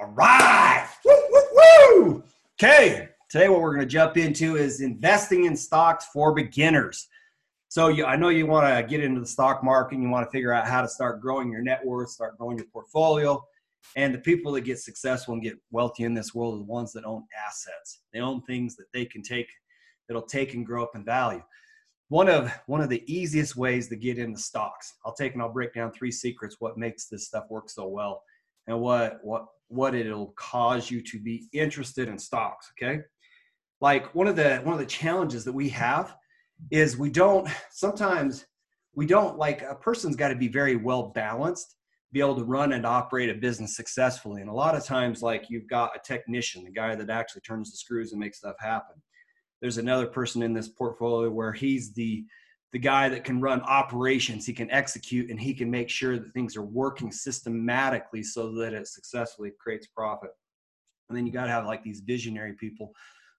All right. Woo, woo, woo. Okay. Today, what we're going to jump into is investing in stocks for beginners. So, you, I know you want to get into the stock market and you want to figure out how to start growing your net worth, start growing your portfolio. And the people that get successful and get wealthy in this world are the ones that own assets. They own things that they can take, that'll take and grow up in value. One of one of the easiest ways to get into stocks. I'll take and I'll break down three secrets what makes this stuff work so well and what what what it'll cause you to be interested in stocks okay? Like one of the one of the challenges that we have is we don't sometimes we don't like a person's got to be very well balanced be able to run and operate a business successfully. And a lot of times like you've got a technician the guy that actually turns the screws and makes stuff happen. There's another person in this portfolio where he's the the guy that can run operations he can execute and he can make sure that things are working systematically so that it successfully creates profit. And then you got to have like these visionary people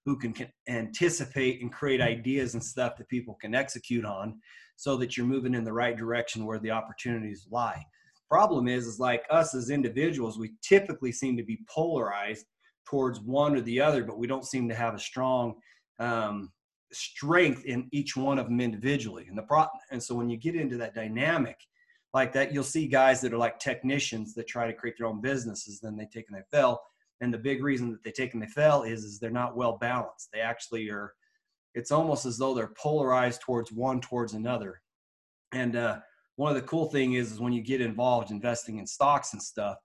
who can, can, anticipate and create ideas and stuff that people can execute on so that you're moving in the right direction where the opportunities lie. Problem is is like us as individuals we typically seem to be polarized towards one or the other but we don't seem to have a strong um, strength in each one of them individually. And the pro and so when you get into that dynamic like that you'll see guys that are like technicians that try to create their own businesses then they take and they fail. And the big reason that they take and they fail is is they're not well balanced. They actually are it's almost as though they're polarized towards one towards another. And uh, one of the cool thing is, is when you get involved investing in stocks and stuff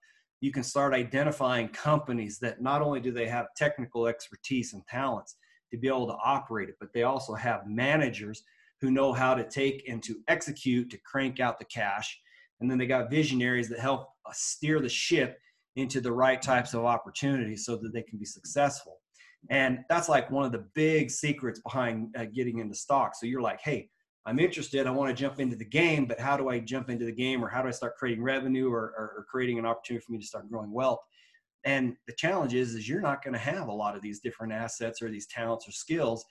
you can start identifying companies that not only do they have technical expertise and talents to be able to operate it, but they also have managers who know how to take and to execute to crank out the cash. And then they got visionaries that help uh, steer the ship into the right types of opportunities so that they can be successful. And that's like one of the big secrets behind uh, getting into stocks. So you're like, hey, I'm interested. I want to jump into the game, but how do I jump into the game or how do I start creating revenue or, or, or creating an opportunity for me to start growing wealth? And the challenge is, is you're not going to have a lot of these different assets or these talents or skills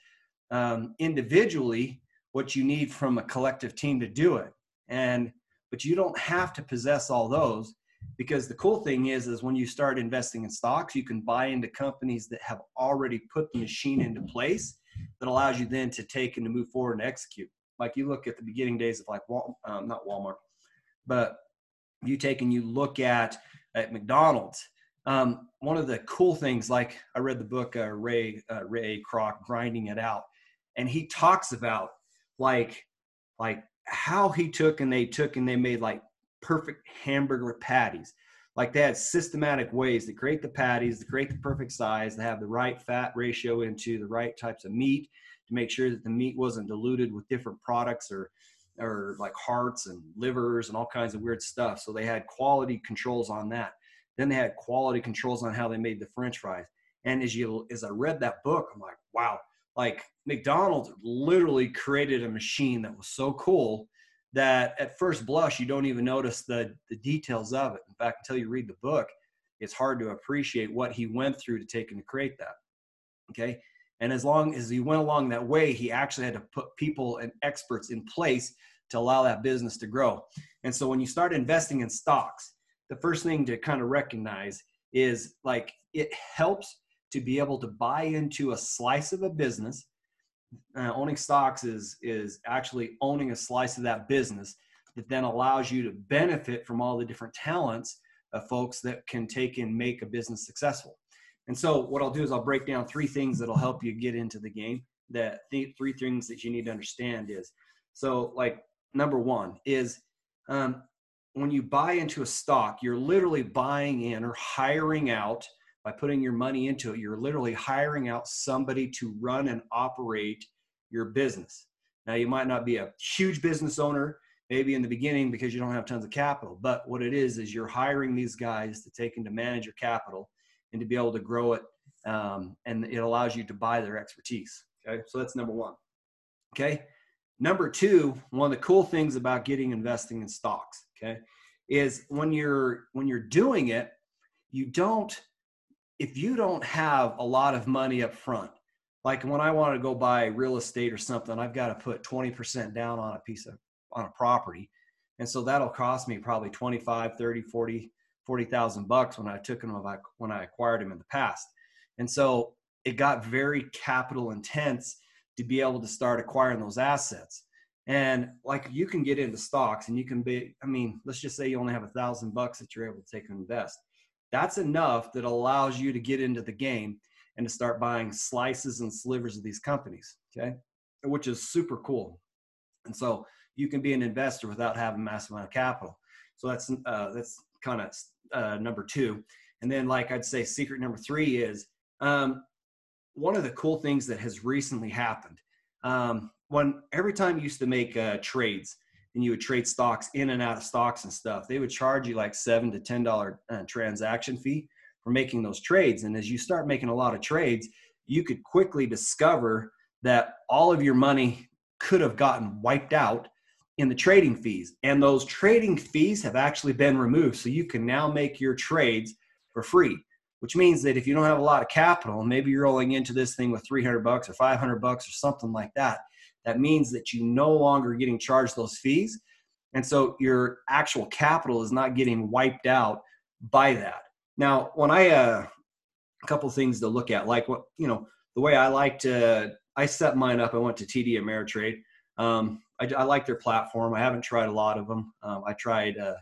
um, individually. What you need from a collective team to do it, and but you don't have to possess all those because the cool thing is, is when you start investing in stocks, you can buy into companies that have already put the machine into place that allows you then to take and to move forward and execute. Like you look at the beginning days of like um, not Walmart, but you take and you look at at McDonald's um, one of the cool things, like I read the book uh, Ray uh, Ray Kroc, grinding it out, and he talks about like like how he took and they took and they made like perfect hamburger patties. Like they had systematic ways to create the patties, to create the perfect size, to have the right fat ratio into the right types of meat, to make sure that the meat wasn't diluted with different products or or like hearts and livers and all kinds of weird stuff. So they had quality controls on that. Then they had quality controls on how they made the French fries. And as you as I read that book, I'm like, wow, like McDonald's literally created a machine that was so cool that at first blush you don't even notice the the details of it. In fact, until you read the book, it's hard to appreciate what he went through to take and to create that. Okay. And as long as he went along that way, he actually had to put people and experts in place to allow that business to grow. And so when you start investing in stocks, the first thing to kind of recognize is like it helps to be able to buy into a slice of a business. Uh, owning stocks is is actually owning a slice of that business that then allows you to benefit from all the different talents of folks that can take and make a business successful. And so what I'll do is I'll break down three things that'll help you get into the game. That th- three things that you need to understand is so like number one is um, when you buy into a stock, you're literally buying in or hiring out by putting your money into it. You're literally hiring out somebody to run and operate your business. Now, you might not be a huge business owner, maybe in the beginning because you don't have tons of capital, but what it is is you're hiring these guys to take and to manage your capital and to be able to grow it. Um, and it allows you to buy their expertise. Okay, so that's number one. Okay, number two, one of the cool things about getting investing in stocks okay is when you're when you're doing it you don't if you don't have a lot of money up front like when i want to go buy real estate or something i've got to put 20% down on a piece of on a property. And so that'll cost me probably 25 30 40 forty thousand bucks when I took him when I acquired him in the past, and so it got very capital intense to be able to start acquiring those assets. And like you can get into stocks and you can be, I mean, let's just say you only have a thousand bucks that you're able to take and invest. That's enough that allows you to get into the game and to start buying slices and slivers of these companies. Okay. Which is super cool. And so you can be an investor without having a massive amount of capital. So that's, uh, that's kind of uh, number two. And then, like I'd say, secret number three is um, one of the cool things that has recently happened. Um, when every time you used to make uh, trades and you would trade stocks in and out of stocks and stuff, they would charge you like seven to ten dollar uh, transaction fee for making those trades. And as you start making a lot of trades, you could quickly discover that all of your money could have gotten wiped out in the trading fees. And those trading fees have actually been removed. So you can now make your trades for free, which means that if you don't have a lot of capital, maybe you're rolling into this thing with 300 bucks or 500 bucks or something like that, that means that you no longer getting charged those fees. And so your actual capital is not getting wiped out by that. Now, when I, uh, a couple things to look at, like what, you know, the way I like to, I set mine up, I went to TD Ameritrade. Um, I, I, like their platform. I haven't tried a lot of them. Um, I tried, uh,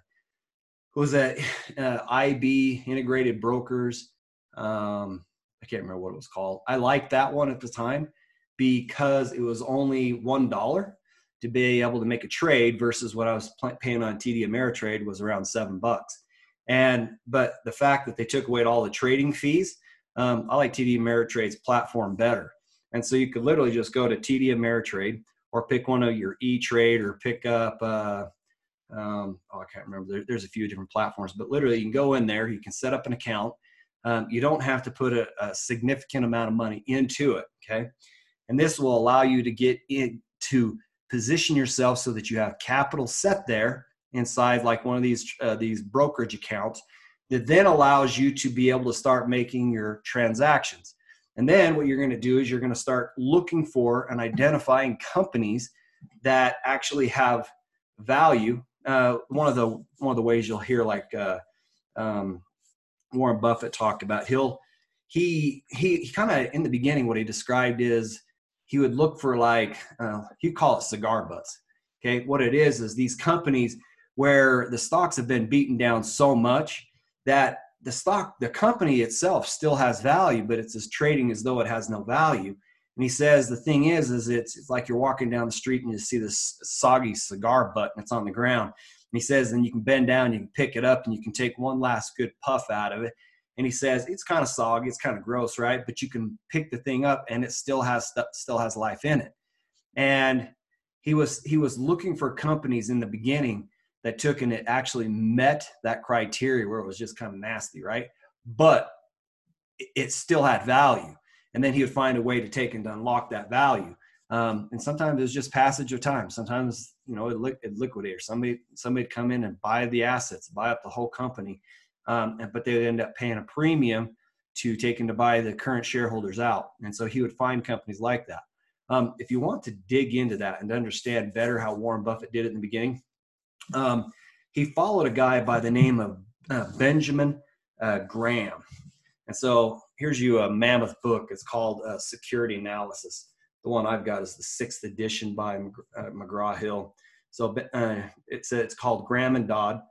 was that uh, IB Integrated Brokers? Um, I can't remember what it was called. I liked that one at the time because it was only one dollar to be able to make a trade versus what I was paying on TD Ameritrade was around seven bucks. And but the fact that they took away all the trading fees, um, I like TD Ameritrade's platform better. And so you could literally just go to TD Ameritrade or pick one of your E Trade or pick up. Uh, um, oh, I can't remember. There, there's a few different platforms, but literally you can go in there. You can set up an account. Um, you don't have to put a, a significant amount of money into it. Okay and this will allow you to get in to position yourself so that you have capital set there inside like one of these uh, these brokerage accounts that then allows you to be able to start making your transactions and then what you're going to do is you're going to start looking for and identifying companies that actually have value uh, one of the one of the ways you'll hear like uh, um, warren buffett talked about he'll he he, he kind of in the beginning what he described is he would look for like uh, he'd call it cigar butts. Okay, what it is is these companies where the stocks have been beaten down so much that the stock, the company itself still has value, but it's as trading as though it has no value. And he says the thing is, is it's, it's like you're walking down the street and you see this soggy cigar butt it's on the ground. And he says, then you can bend down, you can pick it up, and you can take one last good puff out of it and he says it's kind of soggy, it's kind of gross, right? But you can pick the thing up and it still has still has life in it. And he was he was looking for companies in the beginning that took and it actually met that criteria where it was just kind of nasty, right? But it still had value. And then he would find a way to take and to unlock that value. Um, and sometimes it's just passage of time. Sometimes, you know, it, li- it somebody, somebody come in and buy the assets, buy up the whole company um, but they would end up paying a premium to take taking to buy the current shareholders out. And so he would find companies like that. Um, if you want to dig into that and understand better how Warren Buffett did it in the beginning, um, he followed a guy by the name of uh, Benjamin uh, Graham. And so here's you a mammoth book. It's called uh, Security Analysis. The one I've got is the sixth edition by uh, McGraw Hill. So uh, it's it's called Graham and Dodd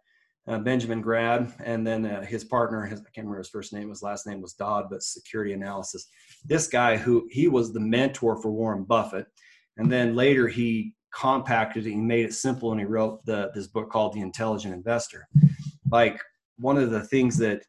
uh, Benjamin Graham, and then uh, his partner, his, I can't remember his first name, his last name was Dodd, but security analysis. This guy who he was the mentor for Warren Buffett, and then later he compacted it, he made it simple, and he wrote the, this book called The Intelligent Investor. Like one of the things that,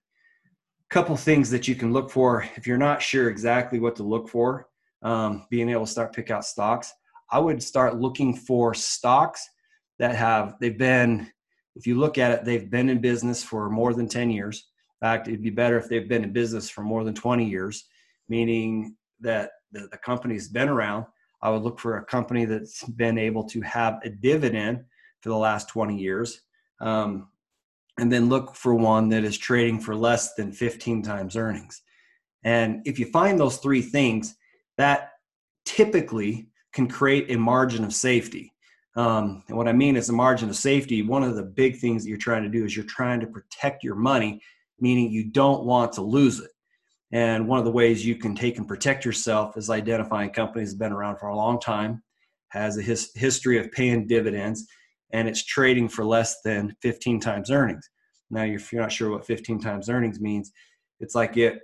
couple things that you can look for if you're not sure exactly what to look for, um, being able to start pick out stocks. I would start looking for stocks that have they've been if you look at it, they've been in business for more than 10 years. In fact, it'd be better if they've been in business for more than 20 years, meaning that the, the company's been around. I would look for a company that's been able to have a dividend for the last 20 years. Um, and then look for one that is trading for less than 15 times earnings. And if you find those three things, that typically can create a margin of safety. Um, and what I mean is a margin of safety. One of the big things that you're trying to do is you're trying to protect your money, meaning you don't want to lose it. And one of the ways you can take and protect yourself is identifying companies that have been around for a long time, has a his, history of paying dividends, and it's trading for less than 15 times earnings. Now, if you're not sure what 15 times earnings means, it's like it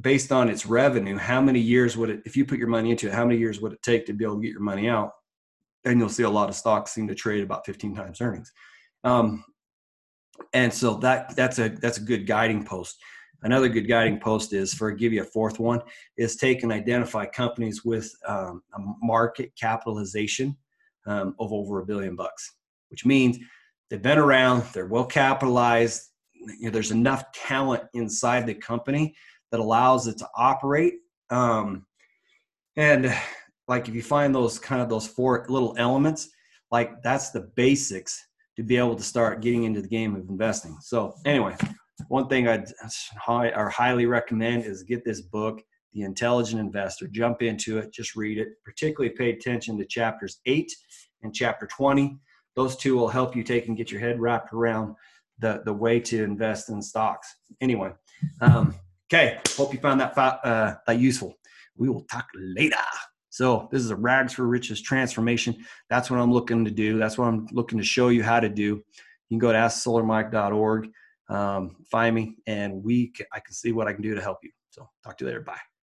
based on its revenue. How many years would it, if you put your money into it, how many years would it take to be able to get your money out? And you'll see a lot of stocks seem to trade about 15 times earnings. Um, and so that that's a that's a good guiding post. Another good guiding post is for give you a fourth one is take and identify companies with um, a market capitalization um, of over a billion bucks, which means they've been around, they're well capitalized. You know, there's enough talent inside the company that allows it to operate. Um, and like if you find those kind of those four little elements, like that's the basics to be able to start getting into the game of investing. So anyway, one thing I'd high, or highly recommend is get this book, The Intelligent Investor. Jump into it, just read it. Particularly pay attention to chapters eight and chapter 20. Those two will help you take and get your head wrapped around the, the way to invest in stocks. Anyway, um, okay, hope you found that, uh, that useful. We will talk later. So this is a rags for riches transformation. That's what I'm looking to do. That's what I'm looking to show you how to do. You can go to asksolarmike.org, um, find me, and we I can see what I can do to help you. So talk to you later. Bye.